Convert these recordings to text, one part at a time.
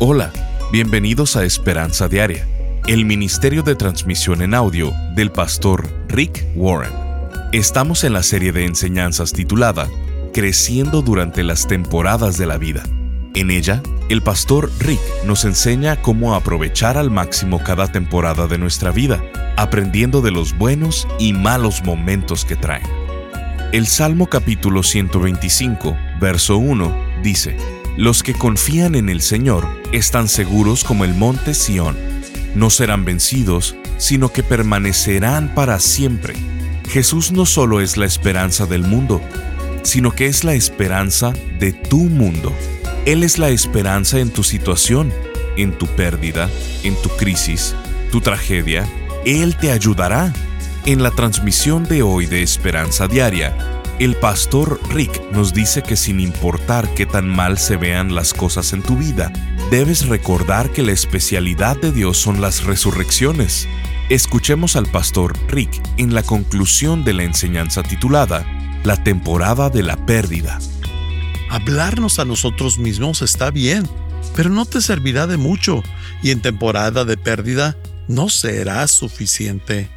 Hola, bienvenidos a Esperanza Diaria, el ministerio de transmisión en audio del pastor Rick Warren. Estamos en la serie de enseñanzas titulada Creciendo durante las temporadas de la vida. En ella, el pastor Rick nos enseña cómo aprovechar al máximo cada temporada de nuestra vida, aprendiendo de los buenos y malos momentos que traen. El Salmo capítulo 125, verso 1, dice, los que confían en el Señor están seguros como el monte Sión. No serán vencidos, sino que permanecerán para siempre. Jesús no solo es la esperanza del mundo, sino que es la esperanza de tu mundo. Él es la esperanza en tu situación, en tu pérdida, en tu crisis, tu tragedia. Él te ayudará. En la transmisión de hoy de Esperanza Diaria, el pastor Rick nos dice que sin importar qué tan mal se vean las cosas en tu vida, debes recordar que la especialidad de Dios son las resurrecciones. Escuchemos al pastor Rick en la conclusión de la enseñanza titulada La temporada de la pérdida. Hablarnos a nosotros mismos está bien, pero no te servirá de mucho y en temporada de pérdida no será suficiente.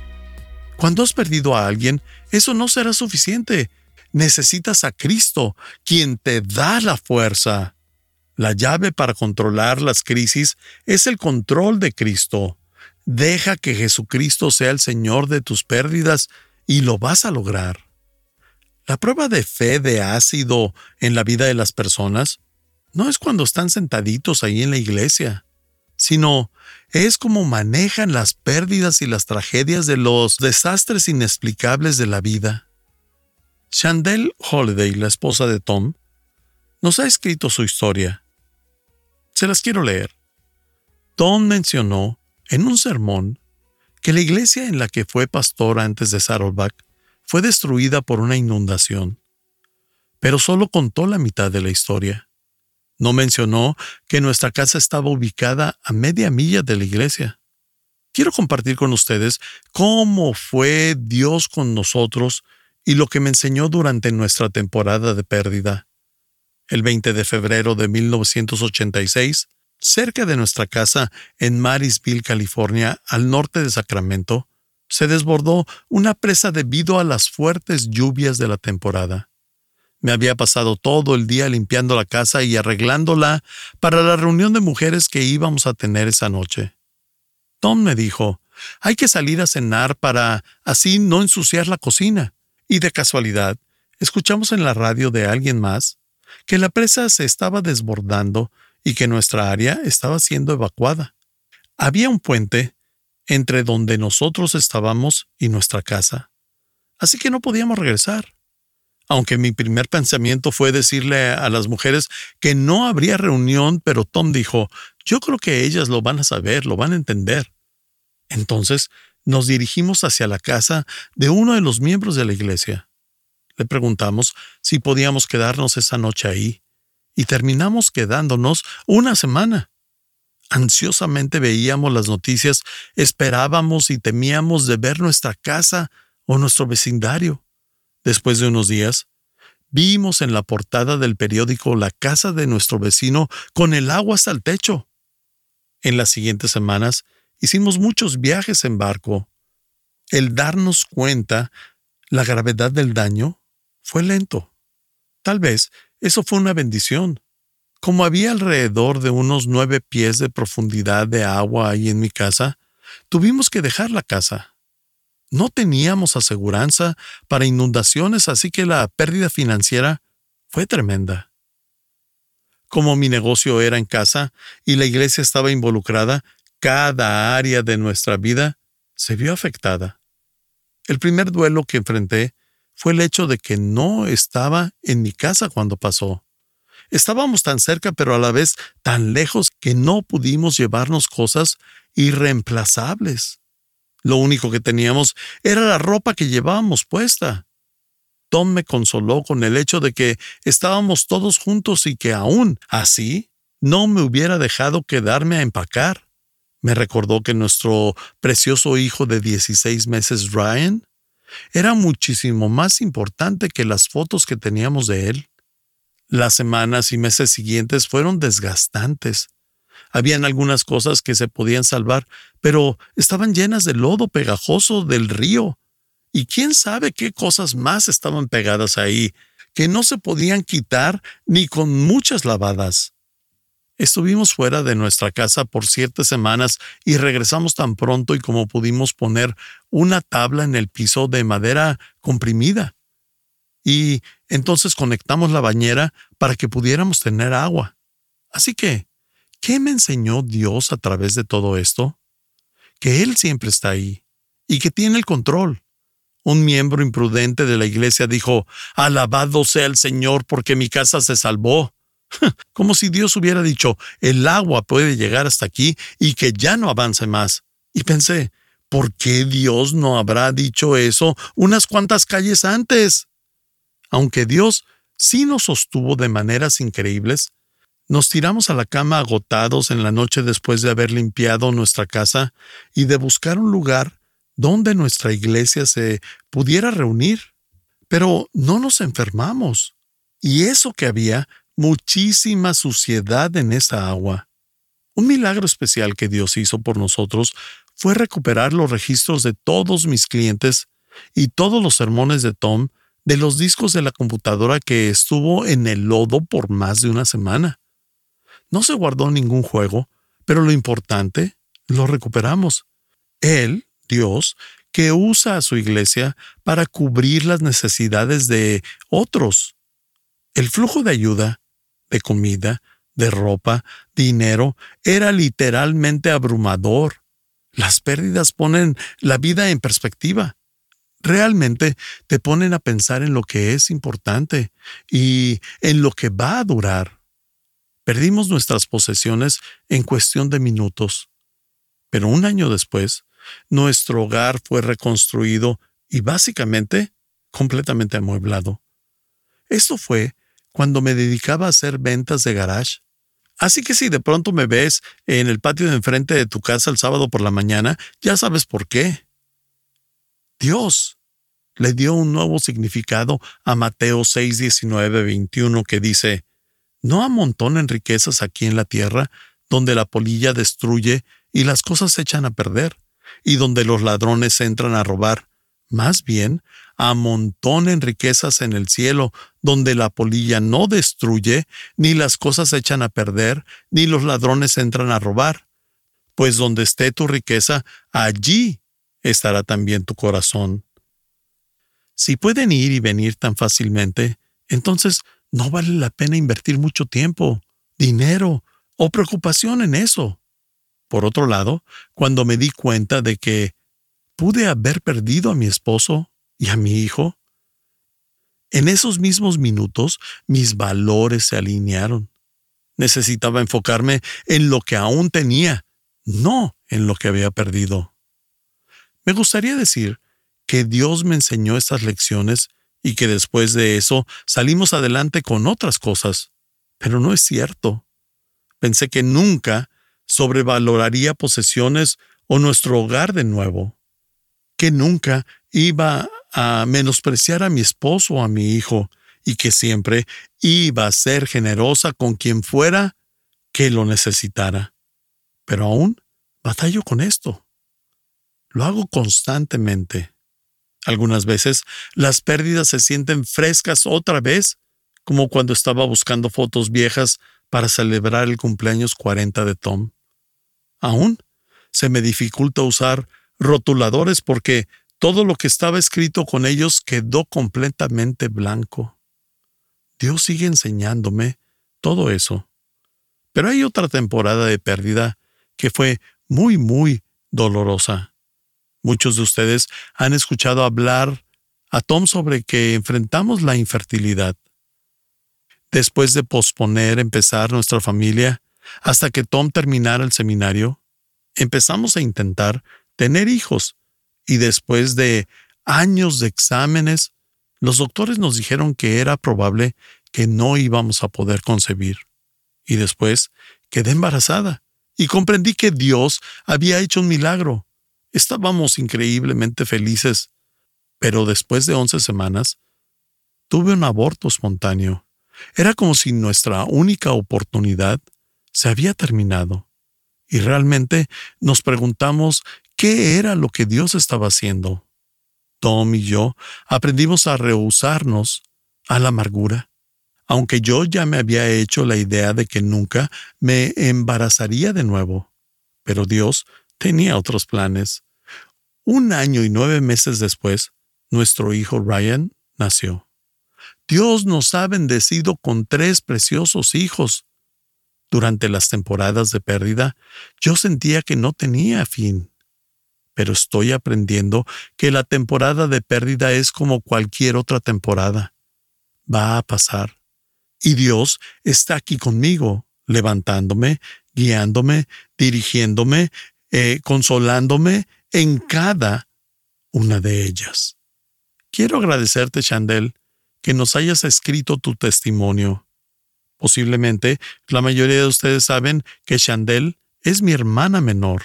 Cuando has perdido a alguien, eso no será suficiente necesitas a Cristo, quien te da la fuerza. La llave para controlar las crisis es el control de Cristo. Deja que Jesucristo sea el Señor de tus pérdidas y lo vas a lograr. La prueba de fe de ácido en la vida de las personas no es cuando están sentaditos ahí en la iglesia, sino es como manejan las pérdidas y las tragedias de los desastres inexplicables de la vida. Chandel Holiday, la esposa de Tom, nos ha escrito su historia. Se las quiero leer. Tom mencionó en un sermón que la iglesia en la que fue pastor antes de Saddleback fue destruida por una inundación, pero solo contó la mitad de la historia. No mencionó que nuestra casa estaba ubicada a media milla de la iglesia. Quiero compartir con ustedes cómo fue Dios con nosotros y lo que me enseñó durante nuestra temporada de pérdida. El 20 de febrero de 1986, cerca de nuestra casa en Marysville, California, al norte de Sacramento, se desbordó una presa debido a las fuertes lluvias de la temporada. Me había pasado todo el día limpiando la casa y arreglándola para la reunión de mujeres que íbamos a tener esa noche. Tom me dijo, hay que salir a cenar para así no ensuciar la cocina. Y de casualidad, escuchamos en la radio de alguien más que la presa se estaba desbordando y que nuestra área estaba siendo evacuada. Había un puente entre donde nosotros estábamos y nuestra casa, así que no podíamos regresar. Aunque mi primer pensamiento fue decirle a las mujeres que no habría reunión, pero Tom dijo, yo creo que ellas lo van a saber, lo van a entender. Entonces nos dirigimos hacia la casa de uno de los miembros de la iglesia. Le preguntamos si podíamos quedarnos esa noche ahí, y terminamos quedándonos una semana. Ansiosamente veíamos las noticias, esperábamos y temíamos de ver nuestra casa o nuestro vecindario. Después de unos días, vimos en la portada del periódico la casa de nuestro vecino con el agua hasta el techo. En las siguientes semanas Hicimos muchos viajes en barco. El darnos cuenta la gravedad del daño fue lento. Tal vez eso fue una bendición. Como había alrededor de unos nueve pies de profundidad de agua ahí en mi casa, tuvimos que dejar la casa. No teníamos aseguranza para inundaciones, así que la pérdida financiera fue tremenda. Como mi negocio era en casa y la iglesia estaba involucrada, cada área de nuestra vida se vio afectada. El primer duelo que enfrenté fue el hecho de que no estaba en mi casa cuando pasó. Estábamos tan cerca pero a la vez tan lejos que no pudimos llevarnos cosas irreemplazables. Lo único que teníamos era la ropa que llevábamos puesta. Tom me consoló con el hecho de que estábamos todos juntos y que aún así no me hubiera dejado quedarme a empacar. Me recordó que nuestro precioso hijo de 16 meses, Ryan, era muchísimo más importante que las fotos que teníamos de él. Las semanas y meses siguientes fueron desgastantes. Habían algunas cosas que se podían salvar, pero estaban llenas de lodo pegajoso del río. Y quién sabe qué cosas más estaban pegadas ahí, que no se podían quitar ni con muchas lavadas. Estuvimos fuera de nuestra casa por ciertas semanas y regresamos tan pronto y como pudimos poner una tabla en el piso de madera comprimida. Y entonces conectamos la bañera para que pudiéramos tener agua. Así que, ¿qué me enseñó Dios a través de todo esto? Que Él siempre está ahí y que tiene el control. Un miembro imprudente de la iglesia dijo, Alabado sea el Señor porque mi casa se salvó. Como si Dios hubiera dicho, el agua puede llegar hasta aquí y que ya no avance más. Y pensé, ¿por qué Dios no habrá dicho eso unas cuantas calles antes? Aunque Dios sí nos sostuvo de maneras increíbles, nos tiramos a la cama agotados en la noche después de haber limpiado nuestra casa y de buscar un lugar donde nuestra iglesia se pudiera reunir. Pero no nos enfermamos. Y eso que había muchísima suciedad en esa agua. Un milagro especial que Dios hizo por nosotros fue recuperar los registros de todos mis clientes y todos los sermones de Tom de los discos de la computadora que estuvo en el lodo por más de una semana. No se guardó ningún juego, pero lo importante, lo recuperamos. Él, Dios, que usa a su iglesia para cubrir las necesidades de otros. El flujo de ayuda de comida, de ropa, dinero, era literalmente abrumador. Las pérdidas ponen la vida en perspectiva. Realmente te ponen a pensar en lo que es importante y en lo que va a durar. Perdimos nuestras posesiones en cuestión de minutos, pero un año después, nuestro hogar fue reconstruido y básicamente completamente amueblado. Esto fue cuando me dedicaba a hacer ventas de garage. Así que si de pronto me ves en el patio de enfrente de tu casa el sábado por la mañana, ya sabes por qué. Dios le dio un nuevo significado a Mateo 6, 19, 21 que dice, No amontonen riquezas aquí en la tierra, donde la polilla destruye y las cosas se echan a perder, y donde los ladrones entran a robar. Más bien, amontonen riquezas en el cielo, donde la polilla no destruye, ni las cosas se echan a perder, ni los ladrones entran a robar. Pues donde esté tu riqueza, allí estará también tu corazón. Si pueden ir y venir tan fácilmente, entonces no vale la pena invertir mucho tiempo, dinero o preocupación en eso. Por otro lado, cuando me di cuenta de que pude haber perdido a mi esposo, y a mi hijo? En esos mismos minutos mis valores se alinearon. Necesitaba enfocarme en lo que aún tenía, no en lo que había perdido. Me gustaría decir que Dios me enseñó estas lecciones y que después de eso salimos adelante con otras cosas, pero no es cierto. Pensé que nunca sobrevaloraría posesiones o nuestro hogar de nuevo, que nunca iba a menospreciar a mi esposo o a mi hijo, y que siempre iba a ser generosa con quien fuera que lo necesitara. Pero aún batallo con esto. Lo hago constantemente. Algunas veces las pérdidas se sienten frescas otra vez, como cuando estaba buscando fotos viejas para celebrar el cumpleaños 40 de Tom. Aún se me dificulta usar rotuladores porque todo lo que estaba escrito con ellos quedó completamente blanco. Dios sigue enseñándome todo eso. Pero hay otra temporada de pérdida que fue muy, muy dolorosa. Muchos de ustedes han escuchado hablar a Tom sobre que enfrentamos la infertilidad. Después de posponer empezar nuestra familia, hasta que Tom terminara el seminario, empezamos a intentar tener hijos y después de años de exámenes, los doctores nos dijeron que era probable que no íbamos a poder concebir. Y después quedé embarazada y comprendí que Dios había hecho un milagro. Estábamos increíblemente felices, pero después de once semanas, tuve un aborto espontáneo. Era como si nuestra única oportunidad se había terminado. y realmente nos preguntamos qué era lo que Dios estaba haciendo. Tom y yo aprendimos a rehusarnos a la amargura. Aunque yo ya me había hecho la idea de que nunca me embarazaría de nuevo. Pero Dios tenía otros planes. Un año y nueve meses después, nuestro hijo Ryan nació. Dios nos ha bendecido con tres preciosos hijos. Durante las temporadas de pérdida, yo sentía que no tenía fin. Pero estoy aprendiendo que la temporada de pérdida es como cualquier otra temporada. Va a pasar. Y Dios está aquí conmigo, levantándome, guiándome, dirigiéndome, eh, consolándome en cada una de ellas. Quiero agradecerte, Chandel, que nos hayas escrito tu testimonio. Posiblemente la mayoría de ustedes saben que Chandel es mi hermana menor.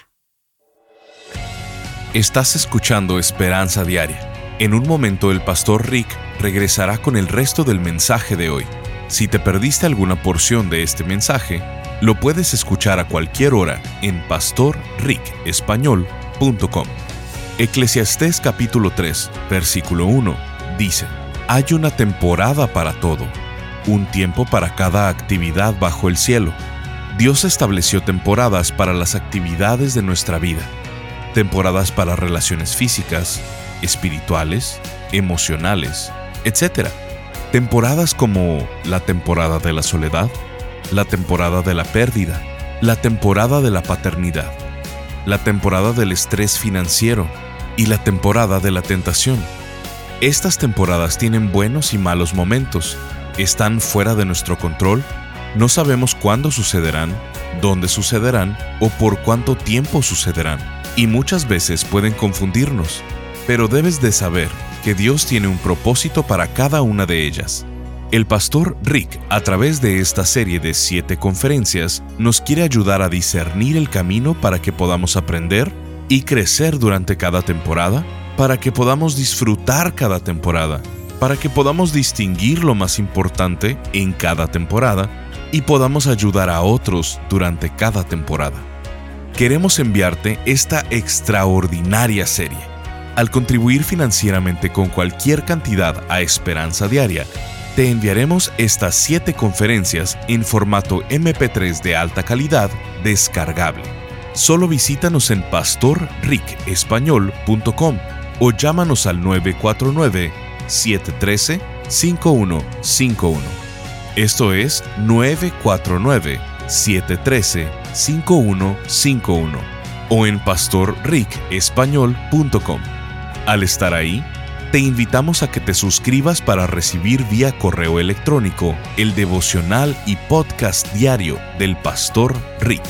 Estás escuchando Esperanza Diaria. En un momento el pastor Rick regresará con el resto del mensaje de hoy. Si te perdiste alguna porción de este mensaje, lo puedes escuchar a cualquier hora en pastorricespañol.com. Eclesiastés capítulo 3, versículo 1 dice, Hay una temporada para todo, un tiempo para cada actividad bajo el cielo. Dios estableció temporadas para las actividades de nuestra vida, temporadas para relaciones físicas, espirituales, emocionales, etc. Temporadas como la temporada de la soledad, la temporada de la pérdida, la temporada de la paternidad, la temporada del estrés financiero, y la temporada de la tentación. Estas temporadas tienen buenos y malos momentos, están fuera de nuestro control, no sabemos cuándo sucederán, dónde sucederán o por cuánto tiempo sucederán, y muchas veces pueden confundirnos, pero debes de saber que Dios tiene un propósito para cada una de ellas. El pastor Rick, a través de esta serie de siete conferencias, nos quiere ayudar a discernir el camino para que podamos aprender y crecer durante cada temporada para que podamos disfrutar cada temporada, para que podamos distinguir lo más importante en cada temporada y podamos ayudar a otros durante cada temporada. Queremos enviarte esta extraordinaria serie. Al contribuir financieramente con cualquier cantidad a Esperanza Diaria, te enviaremos estas 7 conferencias en formato MP3 de alta calidad descargable solo visítanos en pastorricespañol.com o llámanos al 949-713-5151. Esto es 949-713-5151 o en pastorricespañol.com. Al estar ahí, te invitamos a que te suscribas para recibir vía correo electrónico el devocional y podcast diario del Pastor Rick.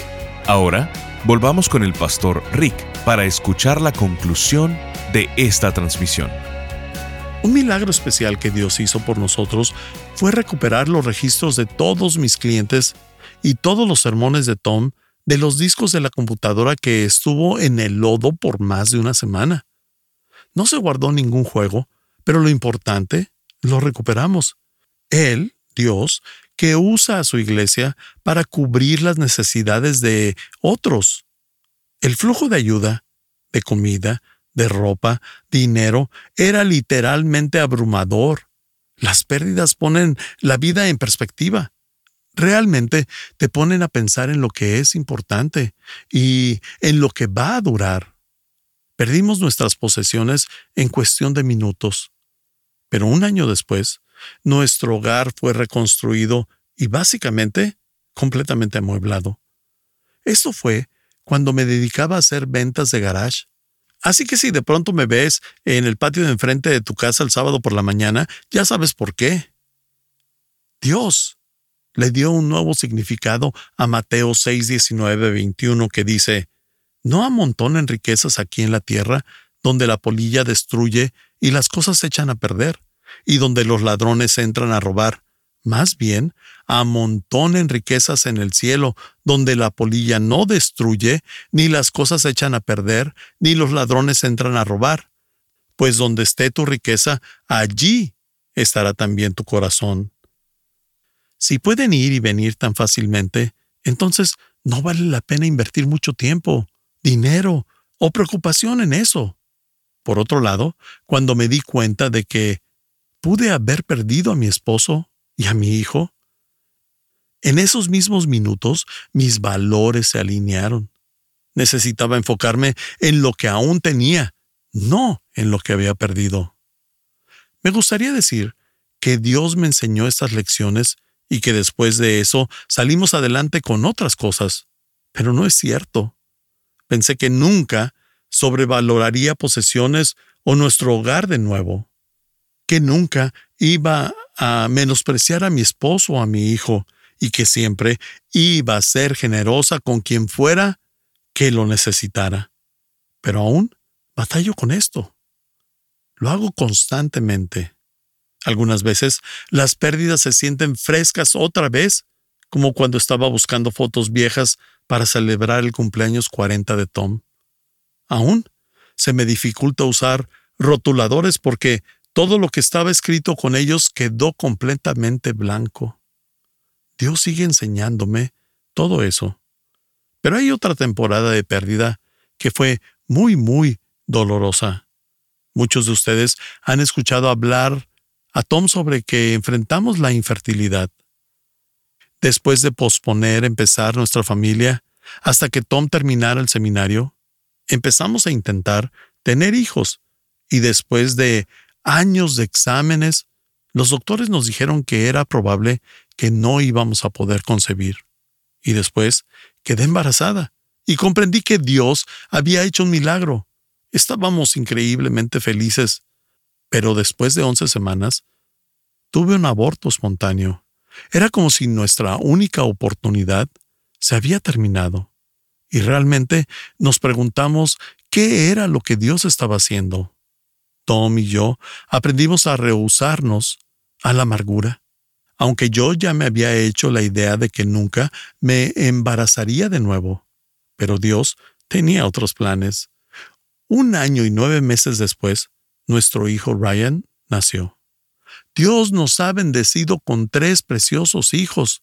Ahora, Volvamos con el pastor Rick para escuchar la conclusión de esta transmisión. Un milagro especial que Dios hizo por nosotros fue recuperar los registros de todos mis clientes y todos los sermones de Tom de los discos de la computadora que estuvo en el lodo por más de una semana. No se guardó ningún juego, pero lo importante, lo recuperamos. Él, Dios, que usa a su iglesia para cubrir las necesidades de otros. El flujo de ayuda, de comida, de ropa, dinero, era literalmente abrumador. Las pérdidas ponen la vida en perspectiva. Realmente te ponen a pensar en lo que es importante y en lo que va a durar. Perdimos nuestras posesiones en cuestión de minutos, pero un año después nuestro hogar fue reconstruido y básicamente completamente amueblado. Esto fue cuando me dedicaba a hacer ventas de garage. Así que si de pronto me ves en el patio de enfrente de tu casa el sábado por la mañana, ya sabes por qué. Dios le dio un nuevo significado a Mateo 6, 19, 21 que dice, No amontonen riquezas aquí en la tierra, donde la polilla destruye y las cosas se echan a perder y donde los ladrones entran a robar. Más bien, amontonen riquezas en el cielo, donde la polilla no destruye, ni las cosas se echan a perder, ni los ladrones entran a robar. Pues donde esté tu riqueza, allí estará también tu corazón. Si pueden ir y venir tan fácilmente, entonces no vale la pena invertir mucho tiempo, dinero o preocupación en eso. Por otro lado, cuando me di cuenta de que pude haber perdido a mi esposo y a mi hijo, en esos mismos minutos mis valores se alinearon. Necesitaba enfocarme en lo que aún tenía, no en lo que había perdido. Me gustaría decir que Dios me enseñó estas lecciones y que después de eso salimos adelante con otras cosas, pero no es cierto. Pensé que nunca sobrevaloraría posesiones o nuestro hogar de nuevo, que nunca iba a menospreciar a mi esposo o a mi hijo, y que siempre iba a ser generosa con quien fuera que lo necesitara. Pero aún batallo con esto. Lo hago constantemente. Algunas veces las pérdidas se sienten frescas otra vez, como cuando estaba buscando fotos viejas para celebrar el cumpleaños 40 de Tom. Aún se me dificulta usar rotuladores porque todo lo que estaba escrito con ellos quedó completamente blanco. Dios sigue enseñándome todo eso. Pero hay otra temporada de pérdida que fue muy, muy dolorosa. Muchos de ustedes han escuchado hablar a Tom sobre que enfrentamos la infertilidad. Después de posponer empezar nuestra familia hasta que Tom terminara el seminario, empezamos a intentar tener hijos y después de años de exámenes, los doctores nos dijeron que era probable que no íbamos a poder concebir. Y después quedé embarazada y comprendí que Dios había hecho un milagro. Estábamos increíblemente felices, pero después de once semanas, tuve un aborto espontáneo. Era como si nuestra única oportunidad se había terminado. Y realmente nos preguntamos qué era lo que Dios estaba haciendo. Tom y yo aprendimos a rehusarnos a la amargura aunque yo ya me había hecho la idea de que nunca me embarazaría de nuevo. Pero Dios tenía otros planes. Un año y nueve meses después, nuestro hijo Ryan nació. Dios nos ha bendecido con tres preciosos hijos.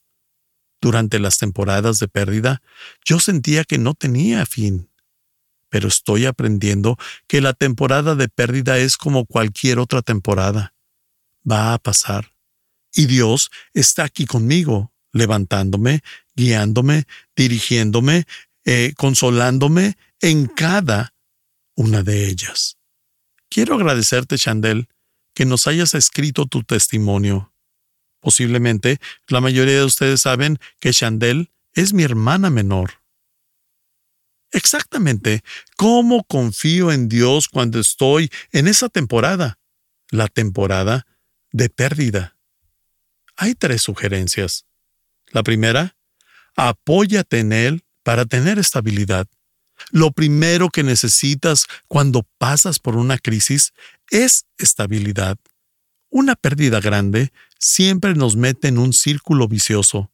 Durante las temporadas de pérdida, yo sentía que no tenía fin. Pero estoy aprendiendo que la temporada de pérdida es como cualquier otra temporada. Va a pasar y Dios está aquí conmigo, levantándome, guiándome, dirigiéndome, eh, consolándome en cada una de ellas. Quiero agradecerte, Chandel, que nos hayas escrito tu testimonio. Posiblemente la mayoría de ustedes saben que Chandel es mi hermana menor. Exactamente, ¿cómo confío en Dios cuando estoy en esa temporada? La temporada de pérdida hay tres sugerencias. La primera, apóyate en Él para tener estabilidad. Lo primero que necesitas cuando pasas por una crisis es estabilidad. Una pérdida grande siempre nos mete en un círculo vicioso.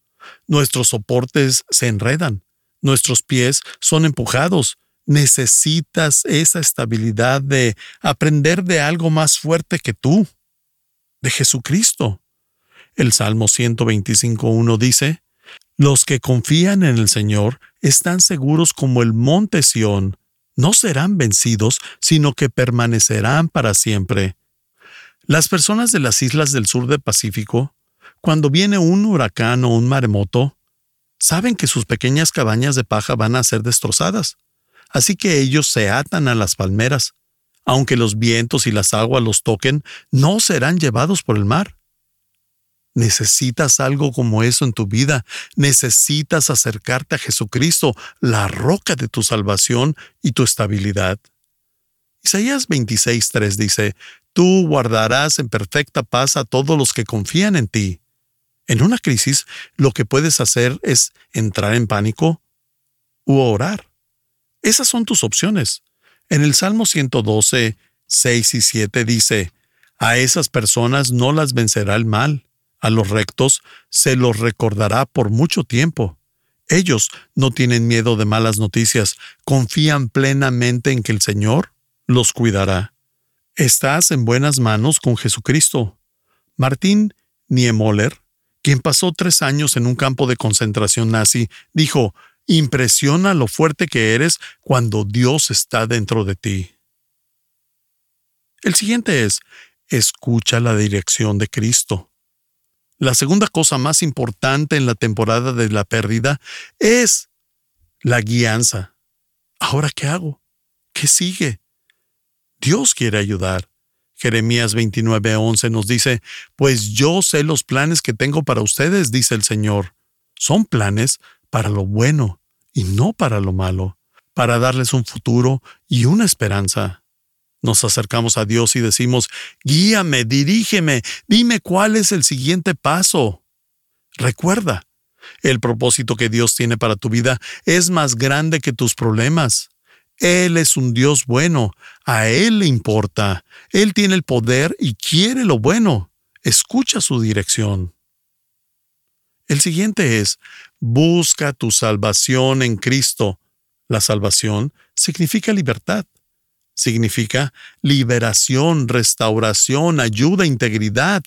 Nuestros soportes se enredan, nuestros pies son empujados. Necesitas esa estabilidad de aprender de algo más fuerte que tú, de Jesucristo. El Salmo 125.1 dice, Los que confían en el Señor están seguros como el monte Sión, no serán vencidos, sino que permanecerán para siempre. Las personas de las islas del sur del Pacífico, cuando viene un huracán o un maremoto, saben que sus pequeñas cabañas de paja van a ser destrozadas, así que ellos se atan a las palmeras. Aunque los vientos y las aguas los toquen, no serán llevados por el mar. Necesitas algo como eso en tu vida. Necesitas acercarte a Jesucristo, la roca de tu salvación y tu estabilidad. Isaías 26.3 dice, Tú guardarás en perfecta paz a todos los que confían en ti. En una crisis, lo que puedes hacer es entrar en pánico u orar. Esas son tus opciones. En el Salmo 112, 6 y 7 dice, A esas personas no las vencerá el mal a los rectos se los recordará por mucho tiempo. Ellos no tienen miedo de malas noticias, confían plenamente en que el Señor los cuidará. Estás en buenas manos con Jesucristo. Martín Niemöller, quien pasó tres años en un campo de concentración nazi, dijo, Impresiona lo fuerte que eres cuando Dios está dentro de ti. El siguiente es, escucha la dirección de Cristo. La segunda cosa más importante en la temporada de la pérdida es la guianza. ¿Ahora qué hago? ¿Qué sigue? Dios quiere ayudar. Jeremías 29:11 nos dice, Pues yo sé los planes que tengo para ustedes, dice el Señor. Son planes para lo bueno y no para lo malo, para darles un futuro y una esperanza. Nos acercamos a Dios y decimos, Guíame, dirígeme, dime cuál es el siguiente paso. Recuerda, el propósito que Dios tiene para tu vida es más grande que tus problemas. Él es un Dios bueno, a Él le importa, Él tiene el poder y quiere lo bueno. Escucha su dirección. El siguiente es, busca tu salvación en Cristo. La salvación significa libertad. Significa liberación, restauración, ayuda, integridad.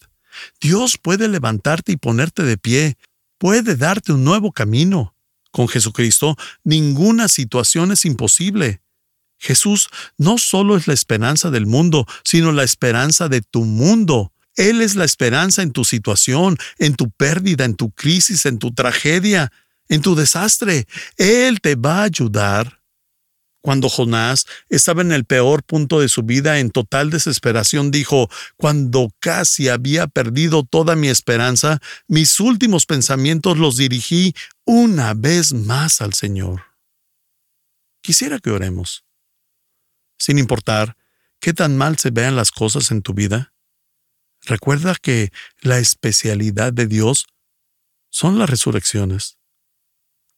Dios puede levantarte y ponerte de pie, puede darte un nuevo camino. Con Jesucristo, ninguna situación es imposible. Jesús no solo es la esperanza del mundo, sino la esperanza de tu mundo. Él es la esperanza en tu situación, en tu pérdida, en tu crisis, en tu tragedia, en tu desastre. Él te va a ayudar. Cuando Jonás estaba en el peor punto de su vida, en total desesperación, dijo, cuando casi había perdido toda mi esperanza, mis últimos pensamientos los dirigí una vez más al Señor. Quisiera que oremos sin importar qué tan mal se vean las cosas en tu vida? Recuerda que la especialidad de Dios son las resurrecciones.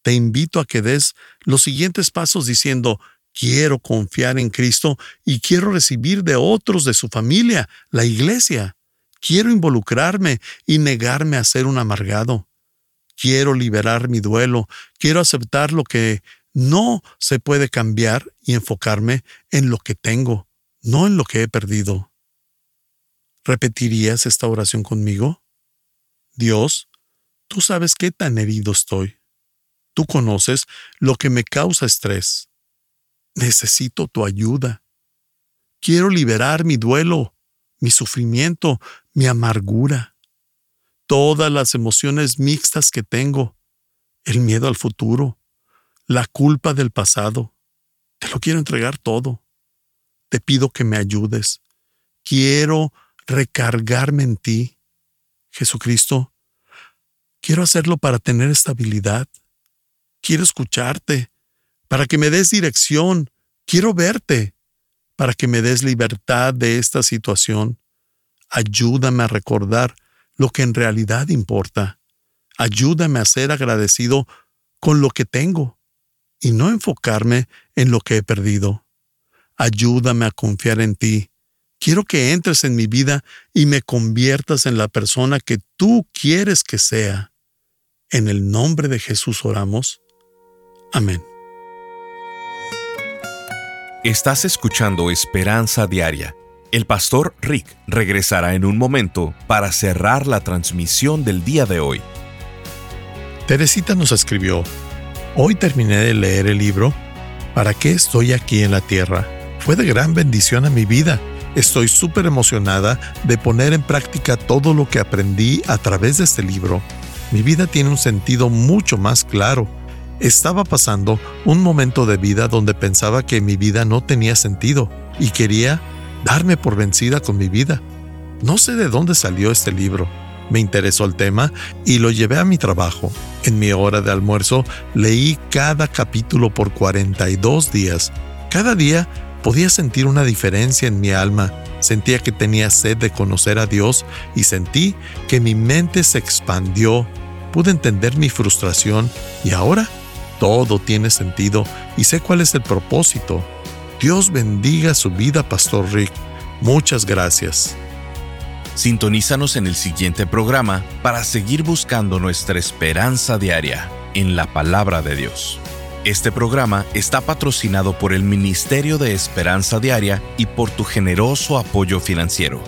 Te invito a que des los siguientes pasos diciendo, quiero confiar en Cristo y quiero recibir de otros de su familia, la iglesia. Quiero involucrarme y negarme a ser un amargado. Quiero liberar mi duelo. Quiero aceptar lo que no se puede cambiar y enfocarme en lo que tengo, no en lo que he perdido. ¿Repetirías esta oración conmigo? Dios, tú sabes qué tan herido estoy. Tú conoces lo que me causa estrés. Necesito tu ayuda. Quiero liberar mi duelo, mi sufrimiento, mi amargura, todas las emociones mixtas que tengo, el miedo al futuro, la culpa del pasado. Te lo quiero entregar todo. Te pido que me ayudes. Quiero recargarme en ti. Jesucristo, quiero hacerlo para tener estabilidad. Quiero escucharte, para que me des dirección. Quiero verte, para que me des libertad de esta situación. Ayúdame a recordar lo que en realidad importa. Ayúdame a ser agradecido con lo que tengo y no enfocarme en lo que he perdido. Ayúdame a confiar en ti. Quiero que entres en mi vida y me conviertas en la persona que tú quieres que sea. En el nombre de Jesús oramos. Amén. Estás escuchando Esperanza Diaria. El pastor Rick regresará en un momento para cerrar la transmisión del día de hoy. Teresita nos escribió, Hoy terminé de leer el libro ¿Para qué estoy aquí en la tierra? Fue de gran bendición a mi vida. Estoy súper emocionada de poner en práctica todo lo que aprendí a través de este libro. Mi vida tiene un sentido mucho más claro. Estaba pasando un momento de vida donde pensaba que mi vida no tenía sentido y quería darme por vencida con mi vida. No sé de dónde salió este libro me interesó el tema y lo llevé a mi trabajo. En mi hora de almuerzo leí cada capítulo por 42 días. Cada día podía sentir una diferencia en mi alma. Sentía que tenía sed de conocer a Dios y sentí que mi mente se expandió. Pude entender mi frustración y ahora todo tiene sentido y sé cuál es el propósito. Dios bendiga su vida, Pastor Rick. Muchas gracias. Sintonízanos en el siguiente programa para seguir buscando nuestra esperanza diaria en la palabra de Dios. Este programa está patrocinado por el Ministerio de Esperanza Diaria y por tu generoso apoyo financiero.